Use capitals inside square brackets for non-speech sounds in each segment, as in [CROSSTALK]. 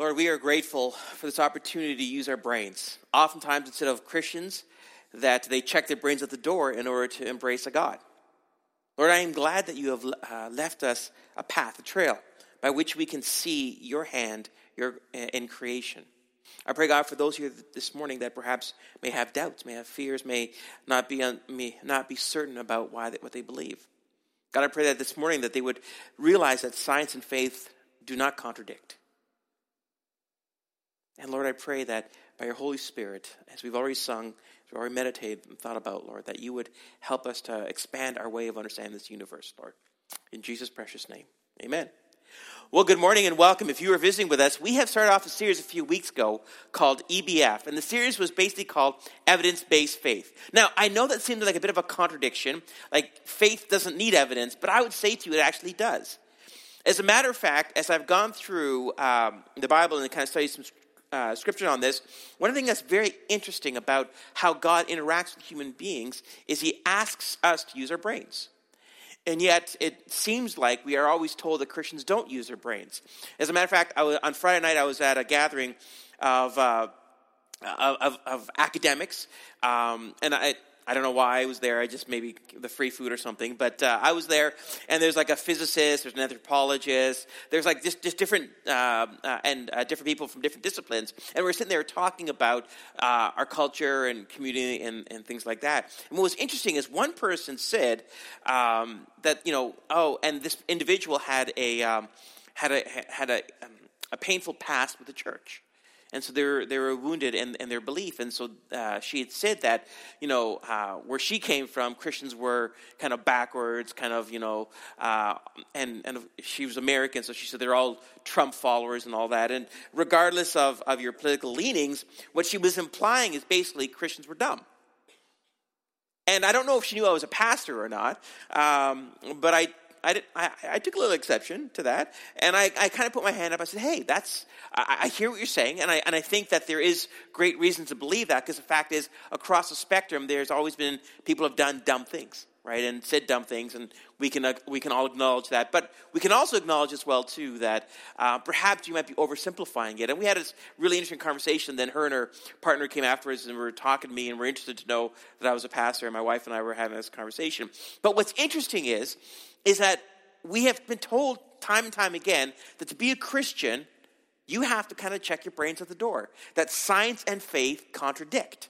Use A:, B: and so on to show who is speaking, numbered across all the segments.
A: Lord, we are grateful for this opportunity to use our brains. Oftentimes, instead of Christians, that they check their brains at the door in order to embrace a God. Lord, I am glad that you have uh, left us a path, a trail, by which we can see your hand your, in creation. I pray, God, for those here this morning that perhaps may have doubts, may have fears, may not be, may not be certain about why what they believe. God, I pray that this morning that they would realize that science and faith do not contradict. And Lord, I pray that by your Holy Spirit, as we've already sung, as we've already meditated and thought about, Lord, that you would help us to expand our way of understanding this universe, Lord. In Jesus' precious name, amen. Well, good morning and welcome. If you are visiting with us, we have started off a series a few weeks ago called EBF, and the series was basically called Evidence Based Faith. Now, I know that seems like a bit of a contradiction, like faith doesn't need evidence, but I would say to you it actually does. As a matter of fact, as I've gone through um, the Bible and kind of studied some uh, scripture on this, one thing that's very interesting about how God interacts with human beings is he asks us to use our brains. And yet, it seems like we are always told that Christians don't use their brains. As a matter of fact, was, on Friday night, I was at a gathering of, uh, of, of, academics, um, and I, I don't know why I was there. I just maybe the free food or something. But uh, I was there, and there's like a physicist, there's an anthropologist, there's like just, just different uh, uh, and uh, different people from different disciplines, and we are sitting there talking about uh, our culture and community and, and things like that. And what was interesting is one person said um, that you know, oh, and this individual had a um, had a had a, um, a painful past with the church and so they were, they were wounded in, in their belief. And so uh, she had said that, you know, uh, where she came from, Christians were kind of backwards, kind of, you know, uh, and, and she was American, so she said they're all Trump followers and all that. And regardless of, of your political leanings, what she was implying is basically Christians were dumb. And I don't know if she knew I was a pastor or not, um, but I I, did, I, I, took a little exception to that, and I, I kind of put my hand up. I said, "Hey, that's I, I, hear what you're saying, and I and I think that there is great reason to believe that because the fact is, across the spectrum, there's always been people have done dumb things, right, and said dumb things, and we can uh, we can all acknowledge that. But we can also acknowledge as well too that uh, perhaps you might be oversimplifying it. And we had this really interesting conversation. Then her and her partner came afterwards and were talking to me, and were interested to know that I was a pastor, and my wife and I were having this conversation. But what's interesting is is that we have been told time and time again that to be a Christian, you have to kind of check your brains at the door, that science and faith contradict.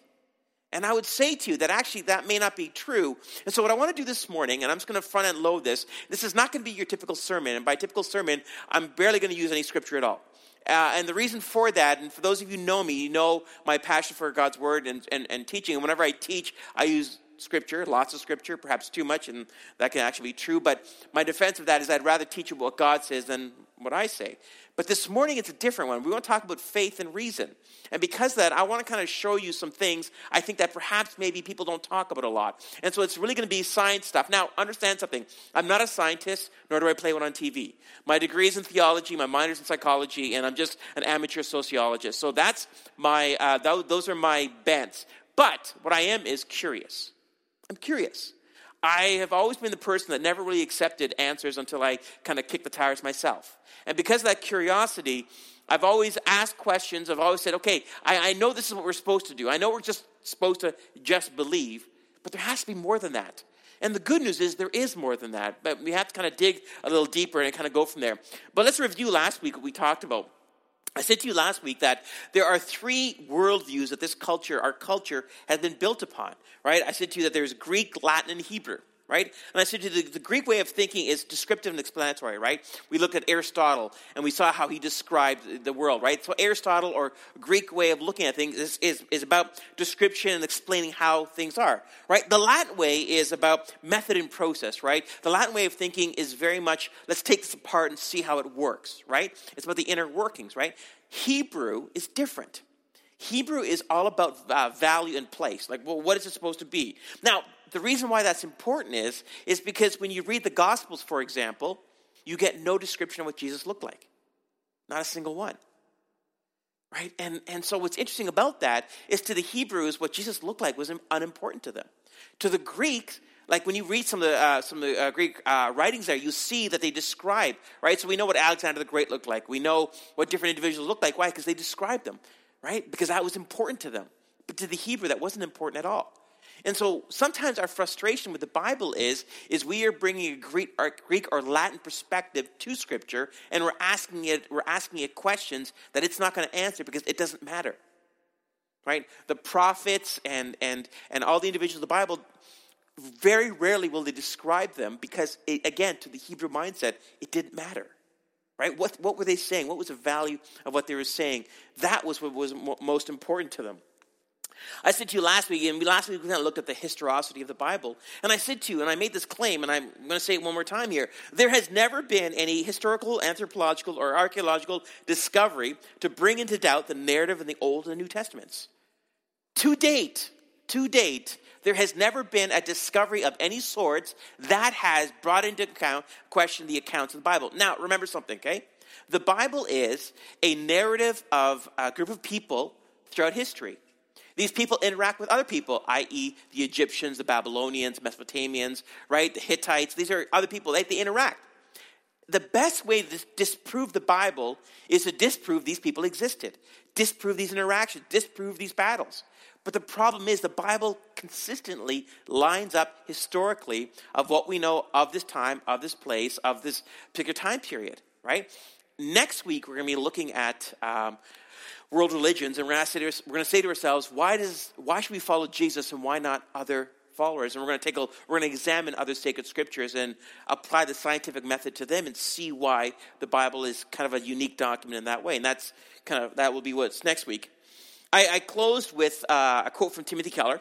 A: And I would say to you that actually that may not be true. And so, what I want to do this morning, and I'm just going to front end load this, this is not going to be your typical sermon. And by typical sermon, I'm barely going to use any scripture at all. Uh, and the reason for that, and for those of you who know me, you know my passion for God's word and, and, and teaching. And whenever I teach, I use scripture, lots of scripture, perhaps too much, and that can actually be true. But my defense of that is I'd rather teach you what God says than what I say. But this morning it's a different one. We want to talk about faith and reason. And because that, I want to kind of show you some things I think that perhaps maybe people don't talk about a lot. And so it's really going to be science stuff. Now, understand something. I'm not a scientist, nor do I play one on TV. My degree is in theology, my minor is in psychology, and I'm just an amateur sociologist. So that's my, uh, those are my bents. But what I am is curious. I'm curious. I have always been the person that never really accepted answers until I kind of kicked the tires myself. And because of that curiosity, I've always asked questions. I've always said, okay, I, I know this is what we're supposed to do. I know we're just supposed to just believe, but there has to be more than that. And the good news is there is more than that, but we have to kind of dig a little deeper and kind of go from there. But let's review last week what we talked about. I said to you last week that there are three worldviews that this culture, our culture, has been built upon, right? I said to you that there's Greek, Latin, and Hebrew right? And I said to you, the, the, Greek way of thinking is descriptive and explanatory, right? We looked at Aristotle and we saw how he described the world, right? So Aristotle or Greek way of looking at things is, is, is about description and explaining how things are, right? The Latin way is about method and process, right? The Latin way of thinking is very much, let's take this apart and see how it works, right? It's about the inner workings, right? Hebrew is different. Hebrew is all about uh, value and place. Like, well, what is it supposed to be? Now, the reason why that's important is, is because when you read the Gospels, for example, you get no description of what Jesus looked like. Not a single one. Right? And, and so what's interesting about that is to the Hebrews, what Jesus looked like was unimportant to them. To the Greeks, Like when you read some of the, uh, some of the uh, Greek uh, writings there, you see that they describe, right? So we know what Alexander the Great looked like. We know what different individuals looked like. Why? Because they described them, right? Because that was important to them. But to the Hebrew, that wasn't important at all. And so sometimes our frustration with the Bible is, is we are bringing a Greek or, Greek or Latin perspective to Scripture, and we're asking it, we're asking it questions that it's not going to answer because it doesn't matter. Right? The prophets and, and, and all the individuals of the Bible, very rarely will they describe them because, it, again, to the Hebrew mindset, it didn't matter. Right? What, what were they saying? What was the value of what they were saying? That was what was most important to them. I said to you last week, and last week we kind of looked at the historicity of the Bible. And I said to you, and I made this claim, and I'm going to say it one more time here there has never been any historical, anthropological, or archaeological discovery to bring into doubt the narrative in the Old and New Testaments. To date, to date, there has never been a discovery of any sorts that has brought into account question the accounts of the Bible. Now, remember something, okay? The Bible is a narrative of a group of people throughout history. These people interact with other people, i.e., the Egyptians, the Babylonians, Mesopotamians, right? The Hittites. These are other people. They, they interact. The best way to disprove the Bible is to disprove these people existed, disprove these interactions, disprove these battles. But the problem is the Bible consistently lines up historically of what we know of this time, of this place, of this particular time period, right? Next week, we're going to be looking at um, world religions, and we're going, to say to, ourselves, why, does, why should we follow Jesus and why not other followers? And we're going to take a, we're going to examine other sacred scriptures and apply the scientific method to them and see why the Bible is kind of a unique document in that way. And that's kind of that will be what's next week. I, I closed with uh, a quote from Timothy Keller.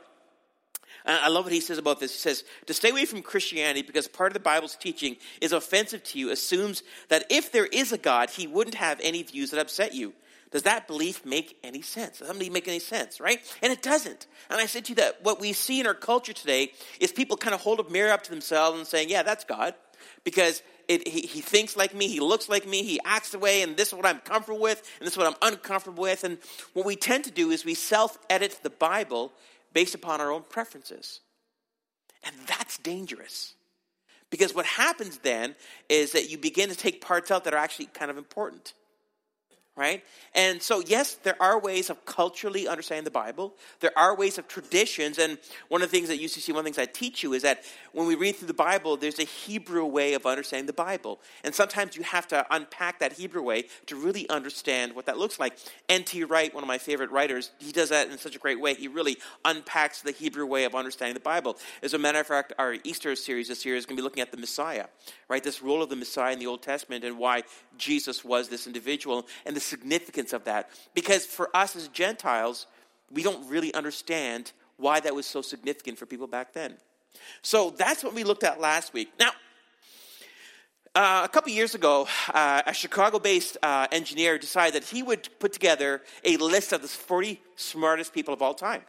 A: And I love what he says about this. He says, To stay away from Christianity because part of the Bible's teaching is offensive to you assumes that if there is a God, he wouldn't have any views that upset you. Does that belief make any sense? Does that make any sense, right? And it doesn't. And I said to you that what we see in our culture today is people kind of hold a mirror up to themselves and saying, yeah, that's God. Because it, he, he thinks like me, he looks like me, he acts the way, and this is what I'm comfortable with, and this is what I'm uncomfortable with. And what we tend to do is we self edit the Bible based upon our own preferences. And that's dangerous. Because what happens then is that you begin to take parts out that are actually kind of important right? And so, yes, there are ways of culturally understanding the Bible. There are ways of traditions. And one of the things that UCC, one of the things I teach you is that when we read through the Bible, there's a Hebrew way of understanding the Bible. And sometimes you have to unpack that Hebrew way to really understand what that looks like. N.T. Wright, one of my favorite writers, he does that in such a great way. He really unpacks the Hebrew way of understanding the Bible. As a matter of fact, our Easter series this year is going to be looking at the Messiah, right? This role of the Messiah in the Old Testament and why Jesus was this individual and the significance of that. Because for us as Gentiles, we don't really understand why that was so significant for people back then. So that's what we looked at last week. Now, uh, a couple years ago, uh, a Chicago based uh, engineer decided that he would put together a list of the 40 smartest people of all time.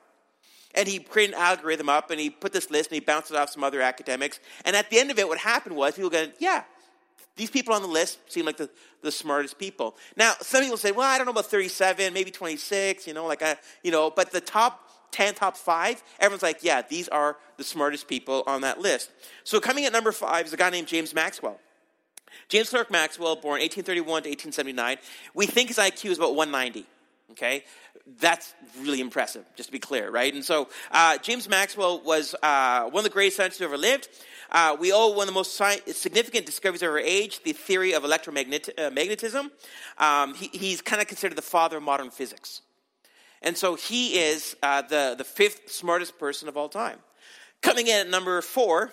A: And he created an algorithm up and he put this list and he bounced it off some other academics. And at the end of it, what happened was people go, yeah, these people on the list seem like the, the smartest people. Now, some people say, well, I don't know about 37, maybe 26, you know, like, I, you know, but the top 10, top five, everyone's like, yeah, these are the smartest people on that list. So coming at number five is a guy named James Maxwell. James Clerk Maxwell, born 1831 to 1879. We think his IQ is about 190. Okay? That's really impressive, just to be clear, right? And so uh, James Maxwell was uh, one of the greatest scientists who ever lived. Uh, we owe one of the most significant discoveries of our age, the theory of electromagnetism. Uh, um, he, he's kind of considered the father of modern physics. And so he is uh, the, the fifth smartest person of all time. Coming in at number four,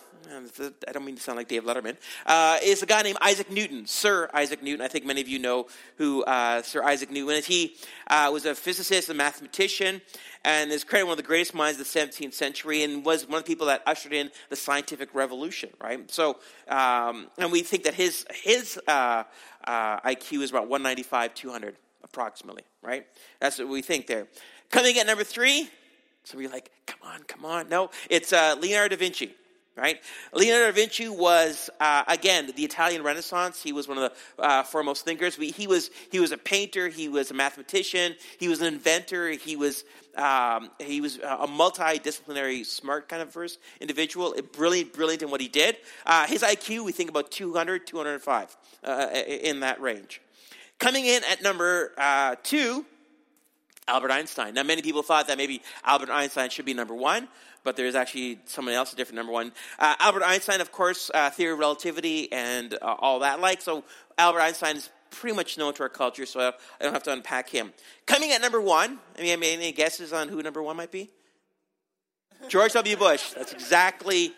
A: I don't mean to sound like Dave Letterman, uh, is a guy named Isaac Newton, Sir Isaac Newton. I think many of you know who uh, Sir Isaac Newton is. He uh, was a physicist, a mathematician, and is credited one of the greatest minds of the 17th century and was one of the people that ushered in the scientific revolution, right? So, um, and we think that his, his uh, uh, IQ is about 195, 200 approximately, right? That's what we think there. Coming at number three, so we're like, come on, come on. No, it's uh, Leonardo da Vinci. Right? Leonardo da Vinci was, uh, again, the Italian Renaissance. He was one of the uh, foremost thinkers. He was, he was a painter, he was a mathematician, he was an inventor, he was, um, he was a multidisciplinary, smart kind of first individual, brilliant, brilliant in what he did. Uh, his IQ, we think about 200, 205 uh, in that range. Coming in at number uh, two, Albert Einstein. Now, many people thought that maybe Albert Einstein should be number one but there's actually someone else, a different number one. Uh, Albert Einstein, of course, uh, theory of relativity and uh, all that like. So Albert Einstein is pretty much known to our culture, so I don't have to unpack him. Coming at number one, I mean, any guesses on who number one might be? George W. Bush. That's exactly,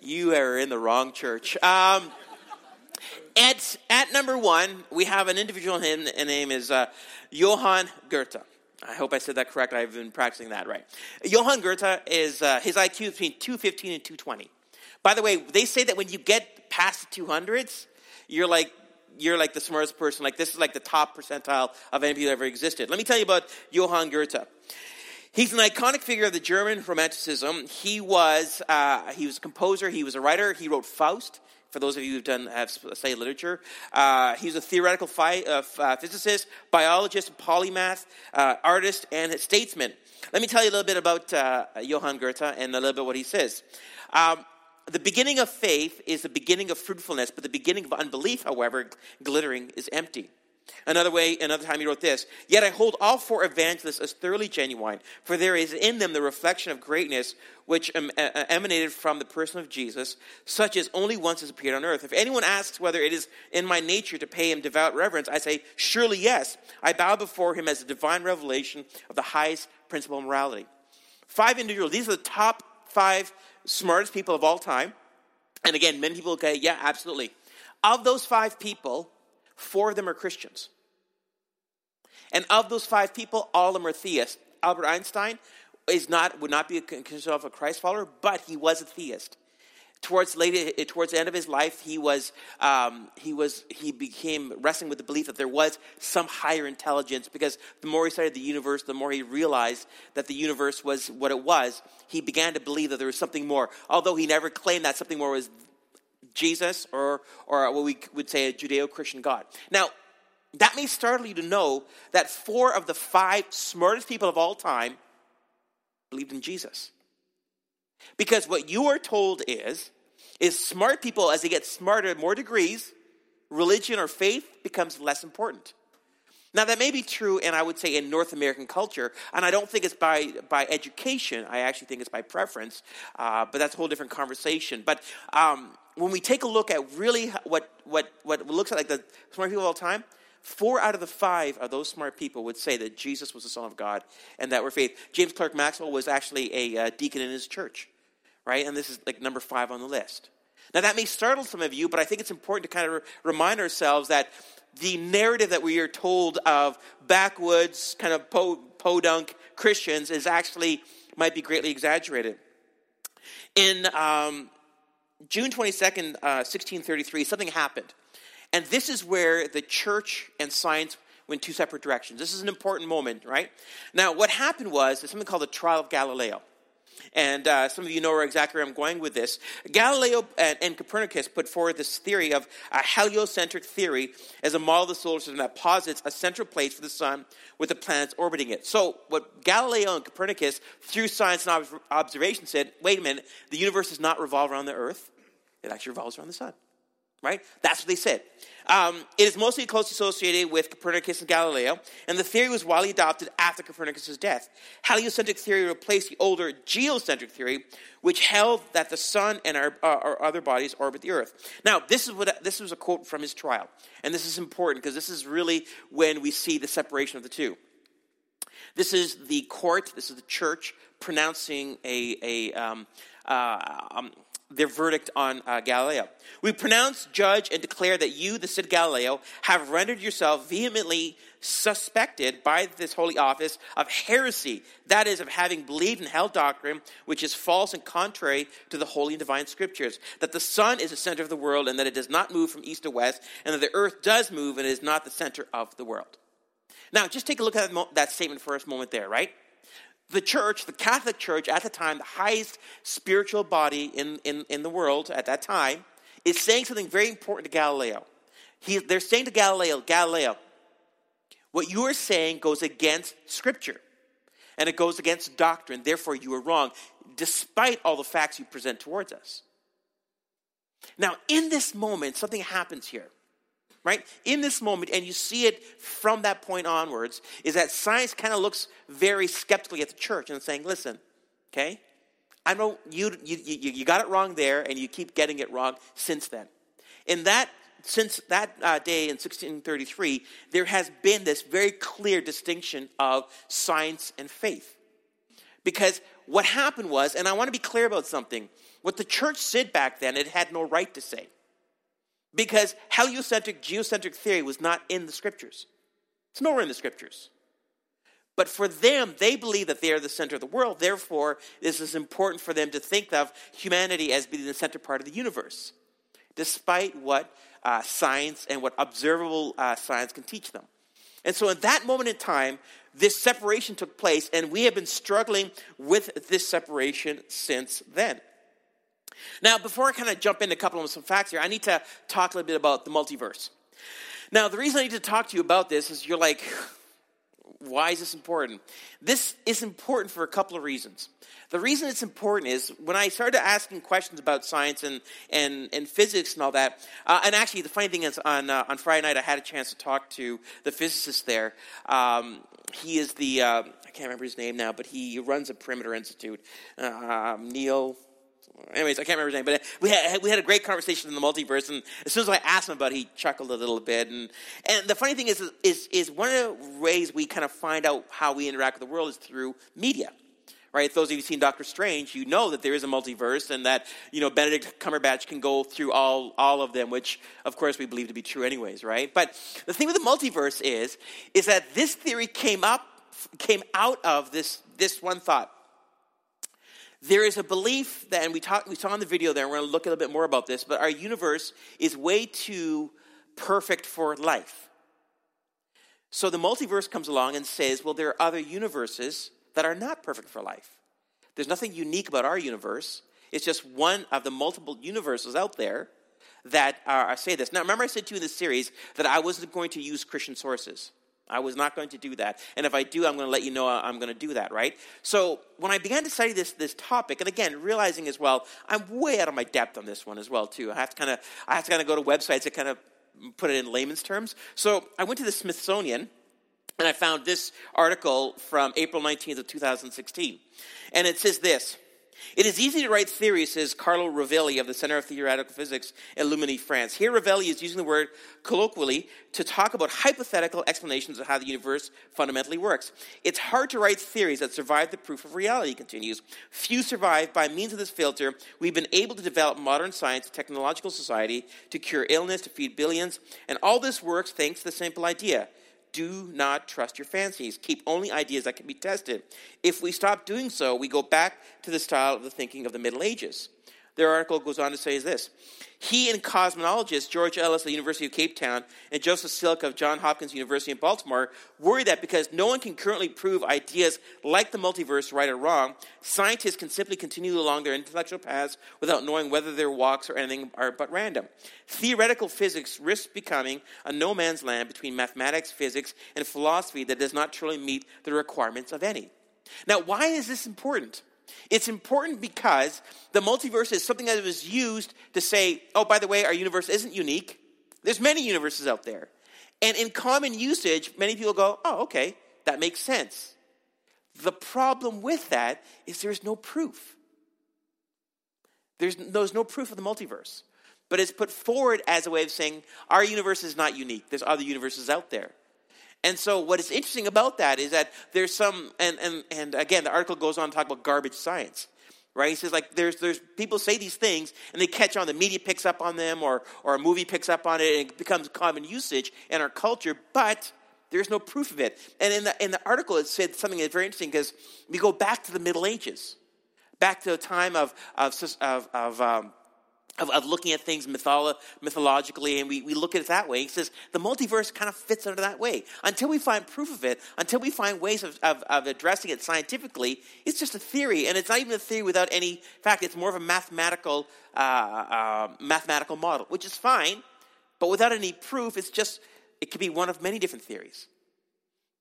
A: you are in the wrong church. Um, at, at number one, we have an individual, his name is uh, Johann Goethe. I hope I said that correct. I've been practicing that right. Johann Goethe is uh, his IQ is between 215 and 220. By the way, they say that when you get past the 200s, you're like you're like the smartest person. Like this is like the top percentile of anybody that ever existed. Let me tell you about Johann Goethe. He's an iconic figure of the German Romanticism. He was uh, he was a composer. He was a writer. He wrote Faust for those of you who've done have studied literature. Uh, he's a theoretical uh, uh, physicist, biologist, polymath, uh, artist, and statesman. Let me tell you a little bit about uh, Johann Goethe and a little bit what he says. Um, the beginning of faith is the beginning of fruitfulness, but the beginning of unbelief, however, glittering, is empty. Another way, another time he wrote this Yet I hold all four evangelists as thoroughly genuine, for there is in them the reflection of greatness which emanated from the person of Jesus, such as only once has appeared on earth. If anyone asks whether it is in my nature to pay him devout reverence, I say, Surely yes. I bow before him as a divine revelation of the highest principle of morality. Five individuals, these are the top five smartest people of all time. And again, many people say, Yeah, absolutely. Of those five people, Four of them are Christians. And of those five people, all of them are theists. Albert Einstein is not would not be considered a Christ follower, but he was a theist. Towards late, towards the end of his life, he was um, he was he became wrestling with the belief that there was some higher intelligence. Because the more he studied the universe, the more he realized that the universe was what it was. He began to believe that there was something more. Although he never claimed that something more was Jesus or, or what we would say a Judeo Christian God. Now, that may startle you to know that four of the five smartest people of all time believed in Jesus. Because what you are told is, is smart people, as they get smarter, more degrees, religion or faith becomes less important. Now, that may be true, and I would say in North American culture, and I don't think it's by, by education. I actually think it's by preference, uh, but that's a whole different conversation. But um, when we take a look at really what, what, what looks like the smart people of all time, four out of the five of those smart people would say that Jesus was the Son of God and that we're faith. James Clerk Maxwell was actually a uh, deacon in his church, right? And this is like number five on the list. Now, that may startle some of you, but I think it's important to kind of re- remind ourselves that the narrative that we are told of backwoods, kind of po- podunk Christians is actually might be greatly exaggerated. In um, June 22nd, uh, 1633, something happened. And this is where the church and science went two separate directions. This is an important moment, right? Now, what happened was something called the trial of Galileo. And uh, some of you know where exactly I'm going with this. Galileo and, and Copernicus put forward this theory of a heliocentric theory as a model of the solar system that posits a central place for the sun with the planets orbiting it. So, what Galileo and Copernicus, through science and observation, said wait a minute, the universe does not revolve around the earth, it actually revolves around the sun right? That's what they said. Um, it is mostly closely associated with Copernicus and Galileo, and the theory was widely adopted after Copernicus' death. Heliocentric theory replaced the older geocentric theory, which held that the sun and our, uh, our other bodies orbit the Earth. Now, this is what this was a quote from his trial, and this is important because this is really when we see the separation of the two. This is the court, this is the church pronouncing a, a um, uh, um, their verdict on uh, Galileo. We pronounce, judge, and declare that you, the Cid Galileo, have rendered yourself vehemently suspected by this holy office of heresy, that is, of having believed in hell doctrine, which is false and contrary to the holy and divine scriptures, that the sun is the center of the world and that it does not move from east to west, and that the earth does move and is not the center of the world. Now, just take a look at that statement for a moment there, right? The church, the Catholic Church at the time, the highest spiritual body in, in, in the world at that time, is saying something very important to Galileo. He, they're saying to Galileo, Galileo, what you are saying goes against Scripture and it goes against doctrine. Therefore, you are wrong, despite all the facts you present towards us. Now, in this moment, something happens here, right? In this moment, and you see it from that point onwards, is that science kind of looks very skeptically at the church and saying, listen, okay, I know you, you, you, you got it wrong there, and you keep getting it wrong since then. In that since that uh, day in 1633, there has been this very clear distinction of science and faith. Because what happened was, and I want to be clear about something, what the church said back then, it had no right to say. Because heliocentric, geocentric theory was not in the scriptures. It's nowhere in the scriptures. But for them, they believe that they are the center of the world. Therefore, this is important for them to think of humanity as being the center part of the universe, despite what uh, science and what observable uh, science can teach them. And so, in that moment in time, this separation took place, and we have been struggling with this separation since then. Now, before I kind of jump into a couple of some facts here, I need to talk a little bit about the multiverse. Now, the reason I need to talk to you about this is you're like, why is this important? This is important for a couple of reasons. The reason it's important is when I started asking questions about science and, and, and physics and all that, uh, and actually the funny thing is on, uh, on Friday night I had a chance to talk to the physicist there. Um, he is the, uh, I can't remember his name now, but he runs a perimeter institute. Um, Neil, anyways, I can't remember his name, but uh, we had, we had a great conversation in the multiverse. And as soon as I asked him about it, he chuckled a little bit. And, and the funny thing is, is, is one of the ways we kind of find out how we interact with the world is through media. Right, those of you who've seen Doctor Strange, you know that there is a multiverse and that, you know, Benedict Cumberbatch can go through all, all of them, which of course we believe to be true anyways, right? But the thing with the multiverse is, is that this theory came up, came out of this, this one thought there is a belief that, and we, talk, we saw in the video there, we're going to look a little bit more about this, but our universe is way too perfect for life. So the multiverse comes along and says, well, there are other universes that are not perfect for life. There's nothing unique about our universe. It's just one of the multiple universes out there that are, I say this. Now, remember, I said to you in this series that I wasn't going to use Christian sources. I was not going to do that. And if I do, I'm going to let you know uh, I'm going to do that, right? So when I began to study this, this topic, and again, realizing as well, I'm way out of my depth on this one as well, too. I have to kind of, I have to kind of go to websites that kind of put it in layman's terms. So I went to the Smithsonian, and I found this article from April 19th of 2016. And it says this it is easy to write theories, says Carlo Rovelli of the Center of Theoretical Physics in Luminy, France. Here, Rovelli is using the word colloquially to talk about hypothetical explanations of how the universe fundamentally works. It's hard to write theories that survive the proof of reality, continues. Few survive. By means of this filter, we've been able to develop modern science, technological society, to cure illness, to feed billions, and all this works thanks to the simple idea do not trust your fancies. Keep only ideas that can be tested. If we stop doing so, we go back to the style of the thinking of the Middle Ages. Their article goes on to say is this he and cosmologist George Ellis of the University of Cape Town and Joseph Silk of Johns Hopkins University in Baltimore worry that because no one can currently prove ideas like the multiverse right or wrong, scientists can simply continue along their intellectual paths without knowing whether their walks or anything are but random. Theoretical physics risks becoming a no man's land between mathematics, physics, and philosophy that does not truly meet the requirements of any. Now, why is this important? It's important because the multiverse is something that was used to say, oh, by the way, our universe isn't unique. There's many universes out there. And in common usage, many people go, oh, okay, that makes sense. The problem with that is there's no proof. There's, there's no proof of the multiverse. But it's put forward as a way of saying our universe is not unique. There's other universes out there. And so, what is interesting about that is that there's some, and, and, and again, the article goes on to talk about garbage science, right? He says, like, there's, there's people say these things and they catch on, the media picks up on them, or, or a movie picks up on it, and it becomes common usage in our culture, but there's no proof of it. And in the, in the article, it said something that's very interesting because we go back to the Middle Ages, back to a time of, of, of, of um, of, of looking at things mytholo- mythologically, and we, we look at it that way. He says the multiverse kind of fits under that way. Until we find proof of it, until we find ways of, of, of, addressing it scientifically, it's just a theory, and it's not even a theory without any fact. It's more of a mathematical uh, uh, mathematical model, which is fine, but without any proof, it's just it could be one of many different theories.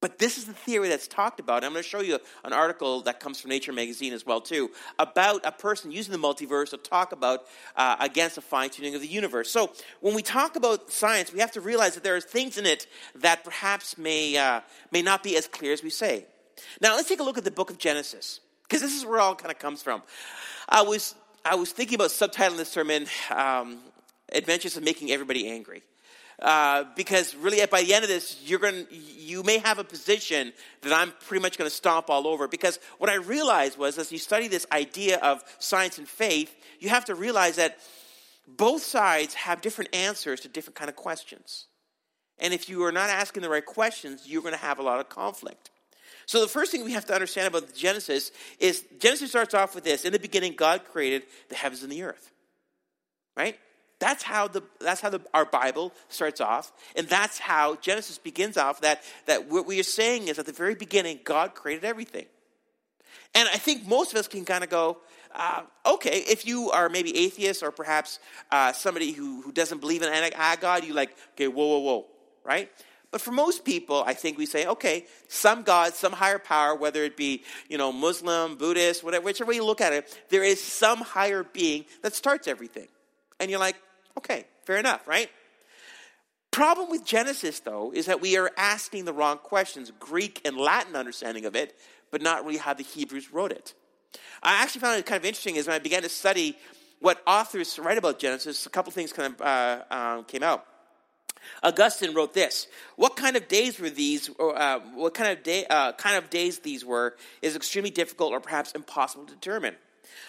A: But this is the theory that's talked about. I'm going to show you an article that comes from Nature magazine as well too about a person using the multiverse to talk about uh, against a fine tuning of the universe. So when we talk about science, we have to realize that there are things in it that perhaps may uh, may not be as clear as we say. Now let's take a look at the book of Genesis because this is where it all kind of comes from. I was I was thinking about subtitling this sermon um, "Adventures of Making Everybody Angry." Uh, because really by the end of this you're going you may have a position that i'm pretty much going to stomp all over. Because what i realized was as you study this idea of science and faith you have to realize that both sides have different answers to different kind of questions. And if you are not asking the right questions you're going to have a lot of conflict. So the first thing we have to understand about genesis is genesis starts off with this. In the beginning god created the heavens and the earth right that's how the that's how the, our Bible starts off, and that's how Genesis begins off. That that what we are saying is at the very beginning, God created everything, and I think most of us can kind of go, uh, okay, if you are maybe atheist or perhaps uh, somebody who who doesn't believe in a God, you like, okay, whoa, whoa, whoa, right? But for most people, I think we say, okay, some God, some higher power, whether it be, you know, Muslim, Buddhist, whatever, whichever way you look at it, there is some higher being that starts everything. And you're like, Okay, fair enough, right? Problem with Genesis, though, is that we are asking the wrong questions, Greek and Latin understanding of it, but not really how the Hebrews wrote it. I actually found it kind of interesting as when I began to study what authors write about Genesis, a couple things kind of uh, uh, came out. Augustine wrote this: "What kind of days were these? Or, uh, what kind of day, uh, kind of days these were is extremely difficult, or perhaps impossible to determine."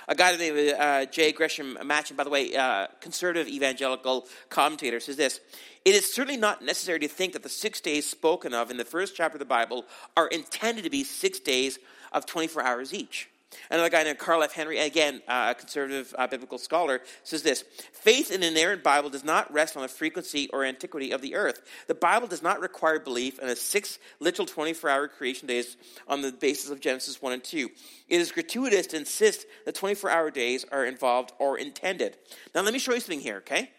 A: A guy named uh, J. Gresham Machen, by the way, uh, conservative evangelical commentator, says this It is certainly not necessary to think that the six days spoken of in the first chapter of the Bible are intended to be six days of 24 hours each. Another guy named Carl F. Henry, again, uh, a conservative uh, biblical scholar, says this Faith in an inerrant Bible does not rest on the frequency or antiquity of the earth. The Bible does not require belief in a six literal 24 hour creation days on the basis of Genesis 1 and 2. It is gratuitous to insist that 24 hour days are involved or intended. Now, let me show you something here, okay?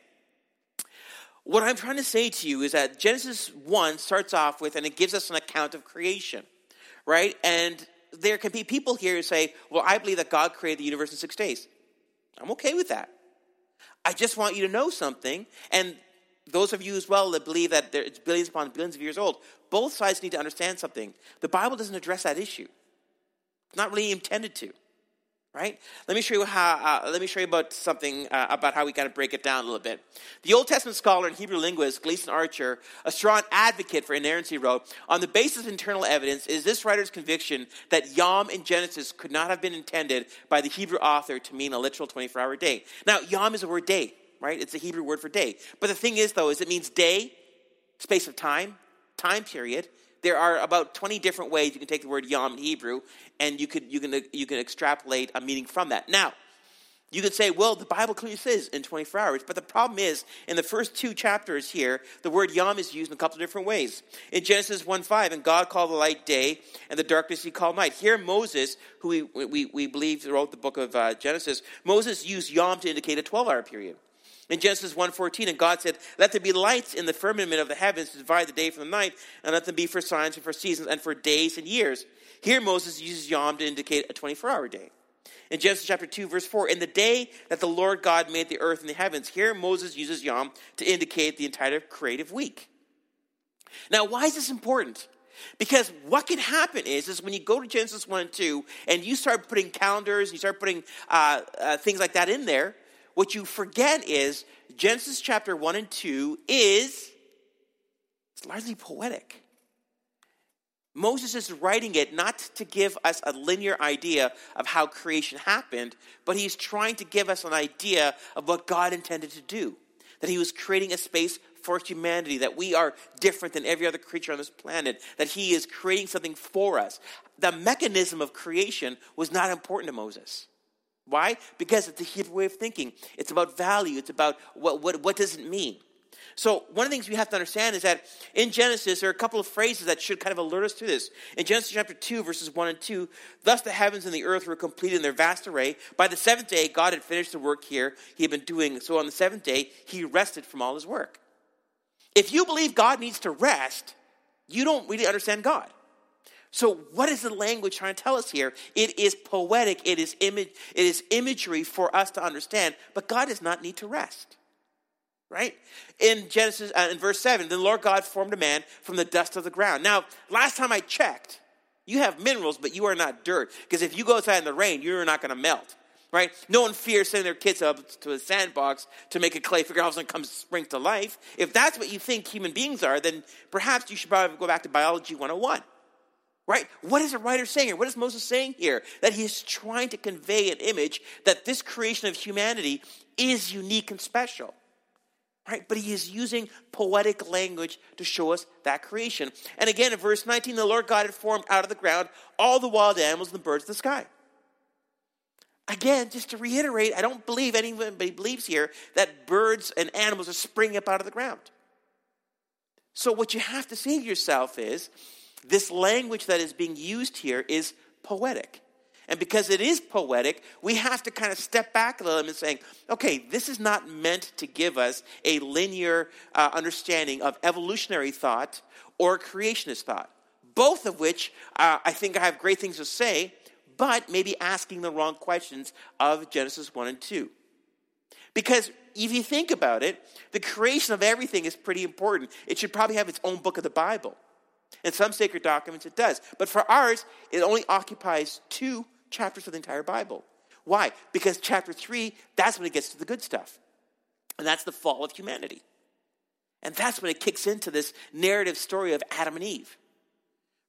A: What I'm trying to say to you is that Genesis 1 starts off with, and it gives us an account of creation, right? And there can be people here who say, Well, I believe that God created the universe in six days. I'm okay with that. I just want you to know something. And those of you as well that believe that it's billions upon billions of years old, both sides need to understand something. The Bible doesn't address that issue, it's not really intended to right? Let me show you how. Uh, let me show you about something uh, about how we kind of break it down a little bit. The Old Testament scholar and Hebrew linguist Gleason Archer, a strong advocate for inerrancy, wrote, "On the basis of internal evidence, is this writer's conviction that Yom in Genesis could not have been intended by the Hebrew author to mean a literal 24-hour day. Now, Yom is a word day, right? It's a Hebrew word for day. But the thing is, though, is it means day, space of time, time period." There are about 20 different ways you can take the word yom in Hebrew, and you, could, you, can, you can extrapolate a meaning from that. Now, you could say, well, the Bible clearly says in 24 hours, but the problem is, in the first two chapters here, the word yom is used in a couple of different ways. In Genesis 1 5, and God called the light day, and the darkness he called night. Here, Moses, who we, we, we believe wrote the book of uh, Genesis, Moses used yom to indicate a 12 hour period. In Genesis 1.14, and God said, Let there be lights in the firmament of the heavens to divide the day from the night, and let them be for signs and for seasons and for days and years. Here Moses uses Yom to indicate a 24-hour day. In Genesis chapter 2, verse 4, in the day that the Lord God made the earth and the heavens, here Moses uses Yom to indicate the entire creative week. Now, why is this important? Because what can happen is, is when you go to Genesis 1 and 2 and you start putting calendars, you start putting uh, uh, things like that in there, what you forget is Genesis chapter 1 and 2 is it's largely poetic. Moses is writing it not to give us a linear idea of how creation happened, but he's trying to give us an idea of what God intended to do. That he was creating a space for humanity, that we are different than every other creature on this planet, that he is creating something for us. The mechanism of creation was not important to Moses. Why? Because it's a Hebrew way of thinking. It's about value. It's about what, what, what does it mean? So, one of the things we have to understand is that in Genesis, there are a couple of phrases that should kind of alert us to this. In Genesis chapter 2, verses 1 and 2, thus the heavens and the earth were completed in their vast array. By the seventh day, God had finished the work here he had been doing. So, on the seventh day, he rested from all his work. If you believe God needs to rest, you don't really understand God. So, what is the language trying to tell us here? It is poetic, it is, image, it is imagery for us to understand, but God does not need to rest right? In Genesis, uh, in verse 7, the Lord God formed a man from the dust of the ground. Now, last time I checked, you have minerals, but you are not dirt. Because if you go outside in the rain, you're not going to melt, right? No one fears sending their kids up to a sandbox to make a clay figure house and come spring to life. If that's what you think human beings are, then perhaps you should probably go back to biology 101. Right? What is the writer saying here? What is Moses saying here? That he's trying to convey an image that this creation of humanity is unique and special. Right? But he is using poetic language to show us that creation. And again, in verse 19, the Lord God had formed out of the ground all the wild animals and the birds of the sky. Again, just to reiterate, I don't believe anybody believes here that birds and animals are springing up out of the ground. So, what you have to say to yourself is this language that is being used here is poetic. And because it is poetic, we have to kind of step back a little bit and saying, okay, this is not meant to give us a linear uh, understanding of evolutionary thought or creationist thought, both of which uh, I think I have great things to say, but maybe asking the wrong questions of Genesis 1 and 2. Because if you think about it, the creation of everything is pretty important. It should probably have its own book of the Bible. In some sacred documents, it does. But for ours, it only occupies two chapters of the entire Bible. Why? Because chapter 3, that's when it gets to the good stuff. And that's the fall of humanity. And that's when it kicks into this narrative story of Adam and Eve.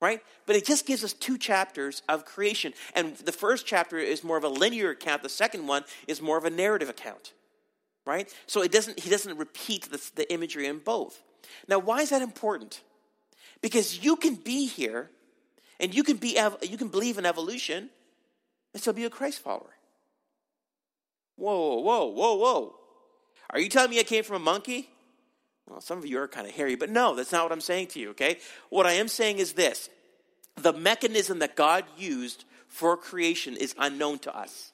A: Right? But it just gives us two chapters of creation. And the first chapter is more of a linear account, the second one is more of a narrative account. Right? So it doesn't, he doesn't repeat the, the imagery in both. Now, why is that important? Because you can be here and you can, be, you can believe in evolution and still be a Christ follower. Whoa, whoa, whoa, whoa. Are you telling me I came from a monkey? Well, some of you are kind of hairy, but no, that's not what I'm saying to you, okay? What I am saying is this the mechanism that God used for creation is unknown to us.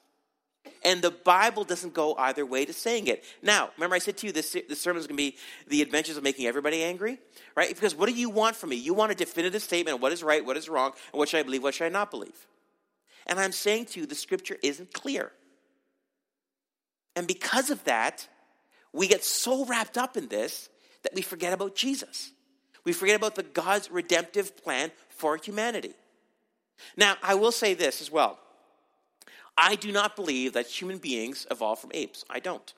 A: And the Bible doesn't go either way to saying it. Now, remember I said to you this, this sermon is going to be the adventures of making everybody angry, right? Because what do you want from me? You want a definitive statement of what is right, what is wrong, and what should I believe, what should I not believe. And I'm saying to you, the scripture isn't clear. And because of that, we get so wrapped up in this that we forget about Jesus. We forget about the God's redemptive plan for humanity. Now, I will say this as well. I do not believe that human beings evolved from apes. I don't.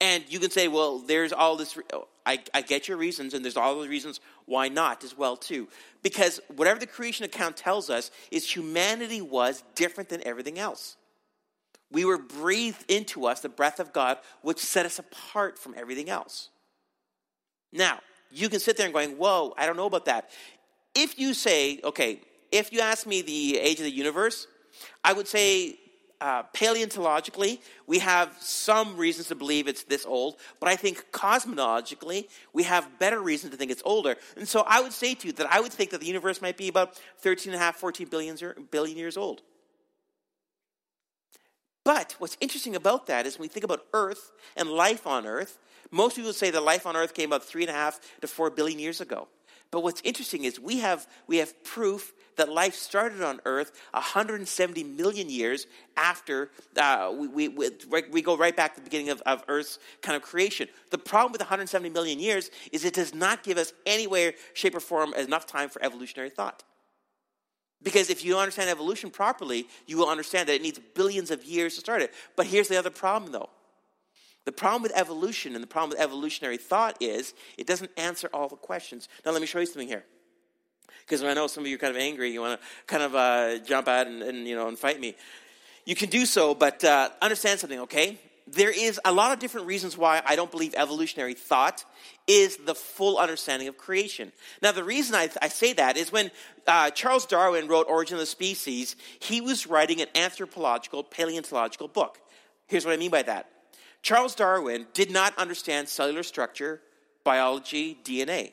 A: And you can say, well, there's all this. I, I get your reasons, and there's all the reasons why not as well too. Because whatever the creation account tells us is humanity was different than everything else. We were breathed into us the breath of God, which set us apart from everything else. Now, you can sit there and going, "Whoa, I don't know about that." If you say, okay, if you ask me the age of the universe, I would say uh, paleontologically, we have some reasons to believe it's this old, but I think cosmologically, we have better reason to think it's older. And so I would say to you that I would think that the universe might be about 13 and a half, 14 billion, billion years old. But what's interesting about that is when we think about Earth and life on Earth, most people say that life on Earth came about three and a half to four billion years ago. But what's interesting is we have, we have proof that life started on Earth 170 million years after uh, we, we, we, go right back to the beginning of, of Earth's kind of creation. The problem with 170 million years is it does not give us any way, shape, or form enough time for evolutionary thought. Because if you understand evolution properly, you will understand that it needs billions of years to start it. But here's the other problem, though. The problem with evolution and the problem with evolutionary thought is it doesn't answer all the questions. Now, let me show you something here. Because I know some of you are kind of angry, you want to kind of uh, jump out and, and, you know and fight me. You can do so, but uh, understand something, okay? there is a lot of different reasons why I don't believe evolutionary thought is the full understanding of creation. Now, the reason I, I say that is when uh, Charles Darwin wrote Origin of the Species, he was writing an anthropological, paleontological book. Here's what I mean by that Charles Darwin did not understand cellular structure, biology, DNA.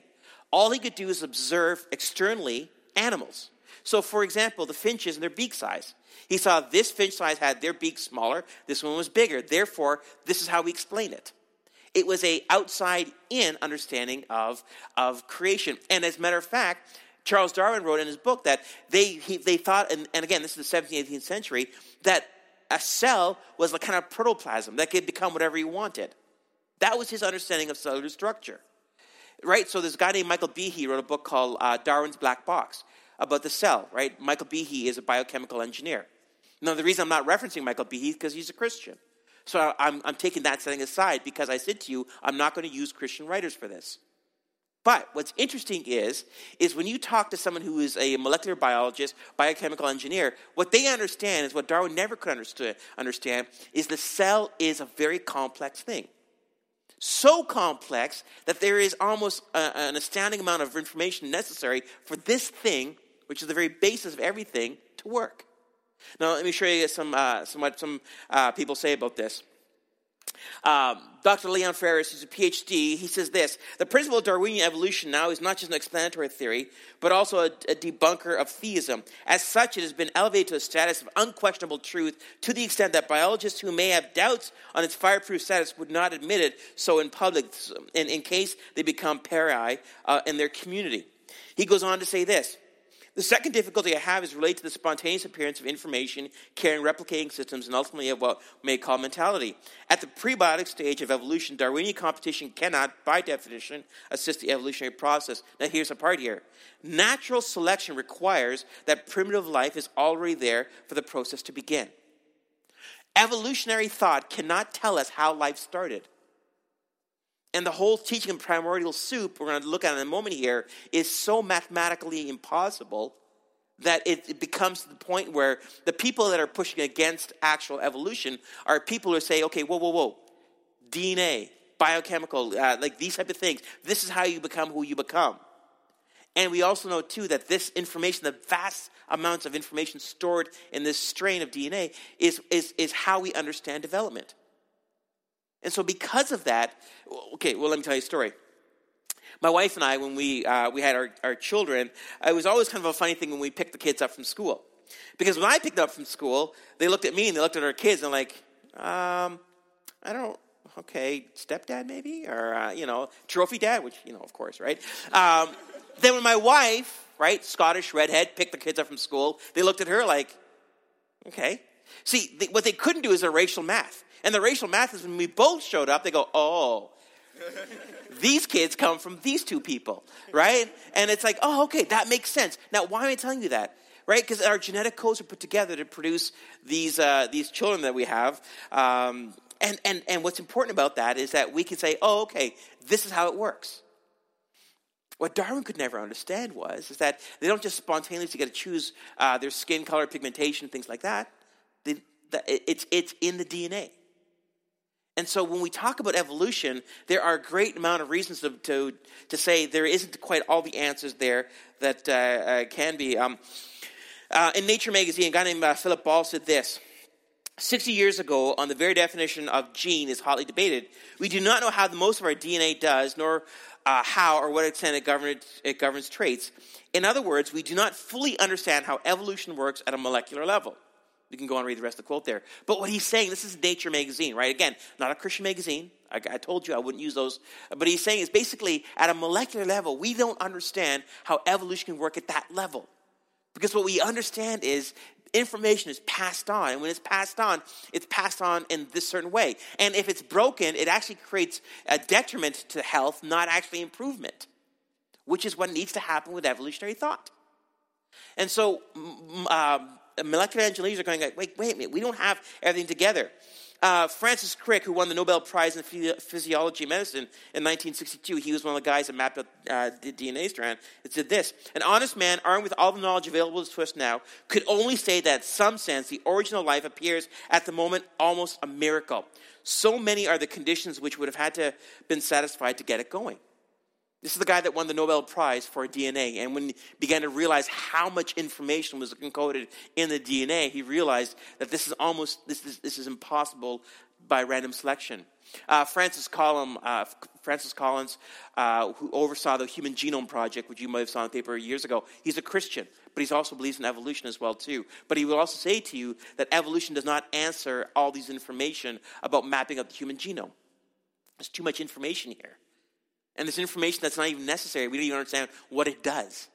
A: All he could do is observe externally animals. So, for example, the finches and their beak size. He saw this finch size had their beak smaller, this one was bigger. Therefore, this is how we explain it. It was a outside in understanding of, of creation. And as a matter of fact, Charles Darwin wrote in his book that they, he, they thought, and, and again, this is the 17th, 18th century, that a cell was a kind of protoplasm that could become whatever you wanted. That was his understanding of cellular structure. Right? So this guy named Michael Behe wrote a book called uh, Darwin's Black Box about the cell, right? Michael Behe is a biochemical engineer. Now, the reason I'm not referencing Michael Behe is because he's a Christian. So I'm, I'm taking that setting aside because I said to you, I'm not going to use Christian writers for this. But what's interesting is, is when you talk to someone who is a molecular biologist, biochemical engineer, what they understand is what Darwin never could understand is the cell is a very complex thing. So complex that there is almost a, an astounding amount of information necessary for this thing, which is the very basis of everything, to work. Now, let me show you some, uh, some what some uh, people say about this. Um, Dr. Leon Ferris, who's a PhD, he says this The principle of Darwinian evolution now is not just an explanatory theory, but also a, a, debunker of theism. As such, it has been elevated to a status of unquestionable truth to the extent that biologists who may have doubts on its fireproof status would not admit it so in public, in, in case they become pariah uh, in their community. He goes on to say this the second difficulty I have is related to the spontaneous appearance of information carrying replicating systems and ultimately of what may call mentality. At the prebiotic stage of evolution, Darwinian competition cannot, by definition, assist the evolutionary process. Now, here's a part here natural selection requires that primitive life is already there for the process to begin. Evolutionary thought cannot tell us how life started. And the whole teaching of primordial soup, we're going to look at in a moment here, is so mathematically impossible that it, it, becomes to the point where the people that are pushing against actual evolution are people who say, okay, whoa, whoa, whoa, DNA, biochemical, uh, like these type of things. This is how you become who you become. And we also know, too, that this information, the vast amounts of information stored in this strain of DNA, is, is, is how we understand development. And so, because of that, okay, well, let me tell you a story. My wife and I, when we, uh, we had our, our children, it was always kind of a funny thing when we picked the kids up from school. Because when I picked up from school, they looked at me and they looked at our kids and like, um, I don't, okay, stepdad maybe? Or, uh, you know, trophy dad, which, you know, of course, right? Um, then when my wife, right, Scottish redhead, picked the kids up from school, they looked at her like, okay. See, they, what they couldn't do is a racial math. And the racial math is when we both showed up, they go, oh, these kids come from these two people, right? And it's like, oh, okay, that makes sense. Now, why am I telling you that? Right? Because our genetic codes are put together to produce these, uh, these children that we have. Um, and, and, and what's important about that is that we can say, oh, okay, this is how it works. What Darwin could never understand was is that they don't just spontaneously get to choose uh, their skin color, pigmentation, things like that. They, that it's, it's in the DNA. And so when we talk about evolution, there are a great amount of reasons to, to, to say there isn't quite all the answers there that uh, uh, can be. Um, uh, in Nature magazine, a guy named uh, Philip Ball said this 60 years ago, on the very definition of gene is hotly debated. We do not know how the most of our DNA does, nor uh, how or what extent it governs, it governs traits. In other words, we do not fully understand how evolution works at a molecular level. You can go on and read the rest of the quote there. But what he's saying, this is Nature magazine, right? Again, not a Christian magazine. I, I, told you I wouldn't use those. But he's saying is basically at a molecular level, we don't understand how evolution can work at that level. Because what we understand is information is passed on. And when it's passed on, it's passed on in this certain way. And if it's broken, it actually creates a detriment to health, not actually improvement, which is what needs to happen with evolutionary thought. And so, um, molecular engineers are going like, wait, wait a minute, we don't have everything together. uh, Francis Crick, who won the Nobel Prize in Physiology and Medicine in 1962, he was one of the guys that mapped out uh, the DNA strand. It said this An honest man, armed with all the knowledge available to us now, could only say that, in some sense, the original life appears at the moment almost a miracle. So many are the conditions which would have had to been satisfied to get it going. This is the guy that won the Nobel Prize for DNA. And when he began to realize how much information was encoded in the DNA, he realized that this is almost this is, this is impossible by random selection. Uh, Francis, Collins, uh, Francis Collins, uh, who oversaw the Human Genome Project, which you might have saw in the paper years ago, he's a Christian, but he also believes in evolution as well too. But he will also say to you that evolution does not answer all these information about mapping out the human genome. There's too much information here. And this information that's not even necessary. We don't even understand what it does.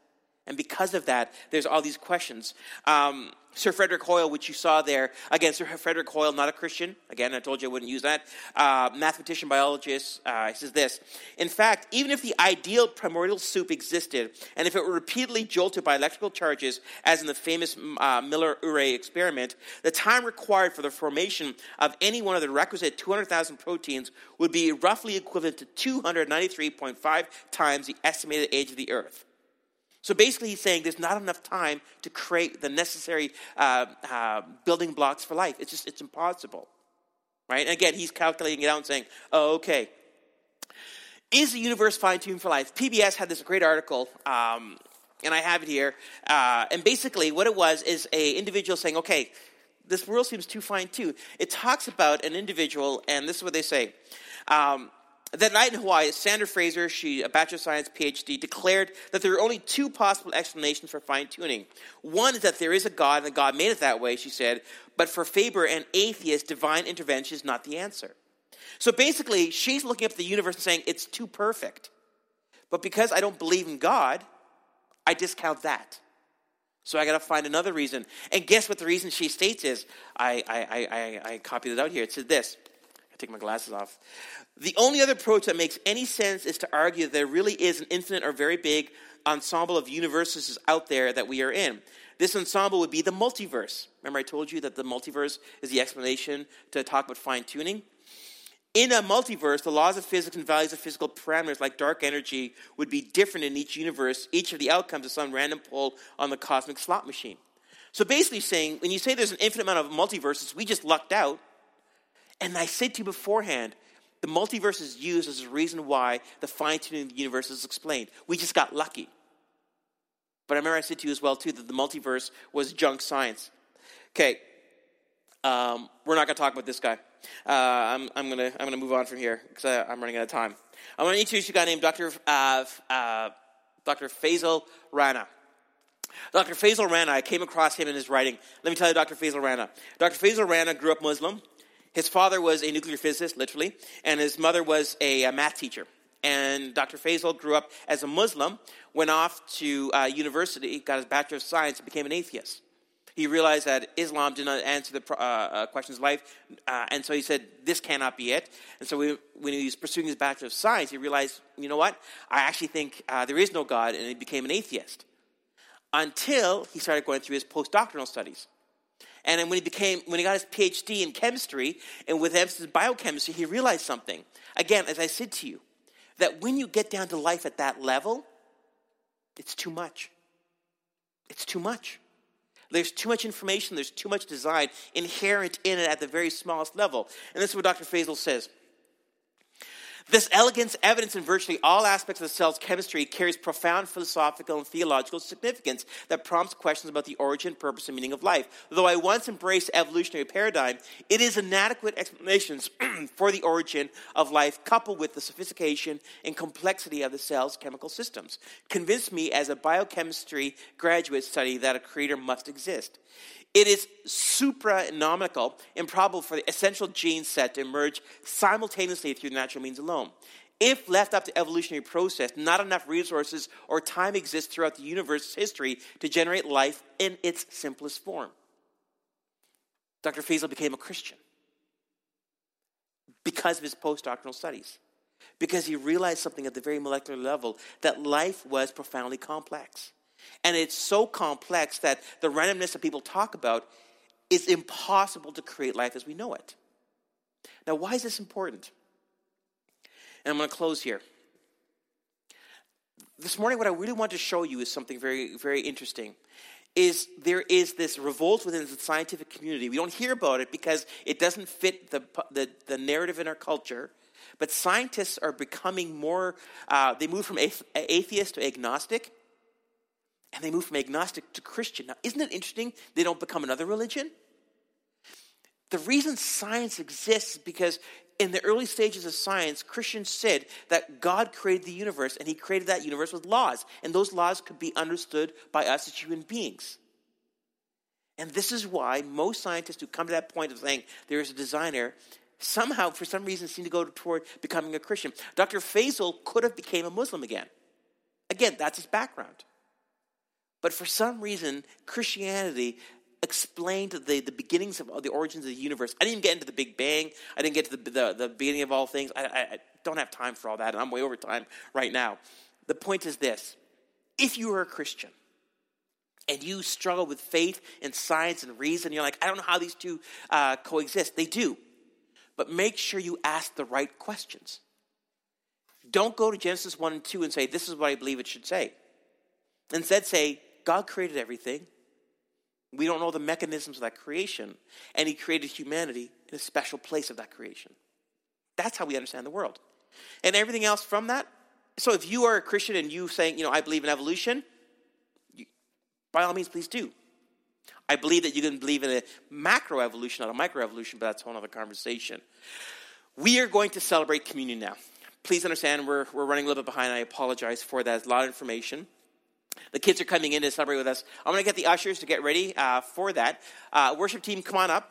A: And because of that, there's all these questions. Um, Sir Frederick Hoyle, which you saw there, again, Sir Frederick Hoyle, not a Christian. Again, I told you I wouldn't use that. Uh, mathematician, biologist, uh, he says this. In fact, even if the ideal primordial soup existed, and if it were repeatedly jolted by electrical charges, as in the famous uh, Miller-Urey experiment, the time required for the formation of any one of the requisite 200,000 proteins would be roughly equivalent to 293.5 times the estimated age of the Earth. So basically, he's saying there's not enough time to create the necessary uh, uh, building blocks for life. It's just, it's impossible. Right? And again, he's calculating it out and saying, oh, okay. Is the universe fine tuned for life? PBS had this great article, um, and I have it here. Uh, and basically, what it was is a individual saying, okay, this world seems too fine tuned. It talks about an individual, and this is what they say. Um, that night in Hawaii, Sandra Faber, she a Bachelor of Science PhD, declared that there are only two possible explanations for fine tuning. One is that there is a God and that God made it that way, she said, but for Faber, an atheist, divine intervention is not the answer. So basically, she's looking up at the universe and saying it's too perfect. But because I don't believe in God, I discount that. So I got to find another reason. And guess what the reason she states is? I, I, I, I, copied it out here. It said this. Take my glasses off. The only other approach that makes any sense is to argue that there really is an infinite or very big ensemble of universes out there that we are in. This ensemble would be the multiverse. Remember, I told you that the multiverse is the explanation to talk about fine tuning? In a multiverse, the laws of physics and values of physical parameters like dark energy would be different in each universe. Each of the outcomes is some random pull on the cosmic slot machine. So basically, saying when you say there's an infinite amount of multiverses, we just lucked out. And I said to you beforehand, the multiverse is used as a reason why the fine tuning of the universe is explained. We just got lucky. But I remember I said to you as well, too, that the multiverse was junk science. Okay, um, we're not going to talk about this guy. Uh, I'm, I'm going to I'm gonna move on from here because I'm running out of time. I'm going to introduce you a guy named Dr. Uh, uh, Dr. Fazale Rana. Dr. Fazale Rana, I came across him in his writing. Let me tell you, Dr. Fazale Rana. Dr. Fazale Rana grew up Muslim. His father was a nuclear physicist, literally, and his mother was a, a math teacher. And Dr. Fazale grew up as a Muslim, went off to uh, university, got his Bachelor of Science, became an atheist. He realized that Islam did not answer the uh, uh, questions of life, uh, and so he said, This cannot be it. And so we, when he was pursuing his Bachelor of Science, he realized, You know what? I actually think uh, there is no God, and he became an atheist. Until he started going through his postdoctoral studies. And when he became, when he got his PhD in chemistry and with emphasis in biochemistry, he realized something. Again, as I said to you, that when you get down to life at that level, it's too much. It's too much. There's too much information, there's too much design inherent in it at the very smallest level. And this is what Dr. Fazale says. This elegance, evidence in virtually all aspects of the cell's chemistry carries profound philosophical and theological significance that prompts questions about the origin, purpose, and meaning of life. Though I once embraced evolutionary paradigm, it is inadequate explanations [CLEARS THROAT] for the origin of life coupled with the sophistication and complexity of the cell's chemical systems. Convinced me as a biochemistry graduate study that a creator must exist. It is supranomical, improbable for the essential gene set to emerge simultaneously through natural means alone. If left up to evolutionary process, not enough resources or time exists throughout the universe's history to generate life in its simplest form. Dr. Fazale became a Christian because of his postdoctoral studies, because he realized something at the very molecular level that life was profoundly complex. And it's so complex that the randomness that people talk about is impossible to create life as we know it. Now, why is this important? And I'm going to close here. This morning, what I really want to show you is something very, very interesting. Is there is this revolt within the scientific community. We don't hear about it because it doesn't fit the, the, the narrative in our culture. But scientists are becoming more, uh, they move from atheist to agnostic, and they move from agnostic to Christian. Now, isn't it interesting they don't become another religion? The reason science exists is because in the early stages of science, Christians said that God created the universe and he created that universe with laws. And those laws could be understood by us as human beings. And this is why most scientists who come to that point of saying there is a designer somehow, for some reason, seem to go toward becoming a Christian. Dr. Fazale could have became a Muslim again. Again, that's his background. But for some reason, Christianity explained the, the beginnings of the origins of the universe. I didn't even get into the Big Bang. I didn't get to the, the, the beginning of all things. I, I, I don't have time for all that, and I'm way over time right now. The point is this if you are a Christian, and you struggle with faith and science and reason, you're like, I don't know how these two uh, coexist. They do. But make sure you ask the right questions. Don't go to Genesis 1 and 2 and say, This is what I believe it should say. Instead, say, God created everything. We don't know the mechanisms of that creation, and He created humanity in a special place of that creation. That's how we understand the world. And everything else from that. So if you are a Christian and you saying, you know, I believe in evolution, you, by all means, please do. I believe that you can believe in a macro evolution, not a micro evolution, but that's a whole other conversation. We are going to celebrate communion now. Please understand, we're, we're running a little bit behind. I apologize for that. A lot of information. The kids are coming in to celebrate with us. I'm going to get the ushers to get ready uh, for that. Uh, worship team, come on up.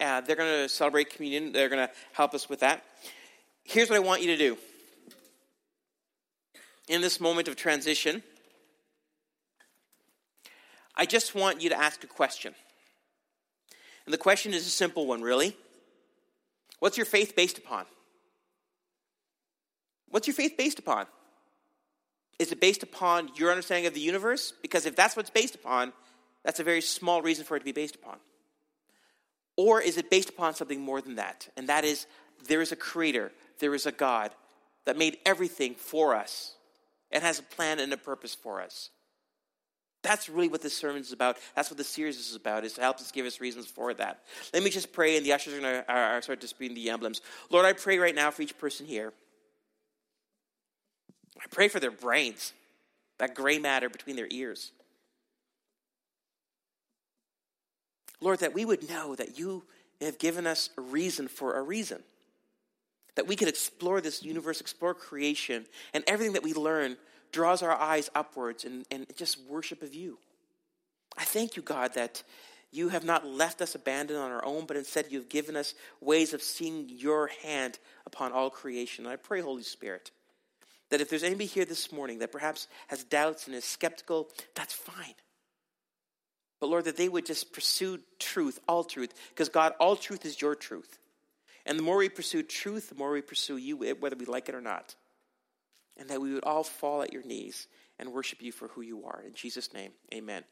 A: Uh, they're going to celebrate communion. They're going to help us with that. Here's what I want you to do. In this moment of transition, I just want you to ask a question. And the question is a simple one, really. What's your faith based upon? What's your faith based upon? Is it based upon your understanding of the universe? Because if that's what it's based upon, that's a very small reason for it to be based upon. Or is it based upon something more than that? And that is, there is a creator, there is a God that made everything for us and has a plan and a purpose for us. That's really what this sermon is about. That's what the series is about, is to help us give us reasons for that. Let me just pray, and the ushers are going to start distributing the emblems. Lord, I pray right now for each person here. I pray for their brains, that gray matter between their ears. Lord, that we would know that you have given us a reason for a reason. That we could explore this universe, explore creation, and everything that we learn draws our eyes upwards and, and just worship of you. I thank you, God, that you have not left us abandoned on our own, but instead you've given us ways of seeing your hand upon all creation. And I pray, Holy Spirit, that if there's anybody here this morning that perhaps has doubts and is skeptical, that's fine. But Lord, that they would just pursue truth, all truth, because God, all truth is your truth. And the more we pursue truth, the more we pursue you, eh, whether we like it or not. And that we would all fall at your knees and worship you for who you are. In Jesus' name, amen.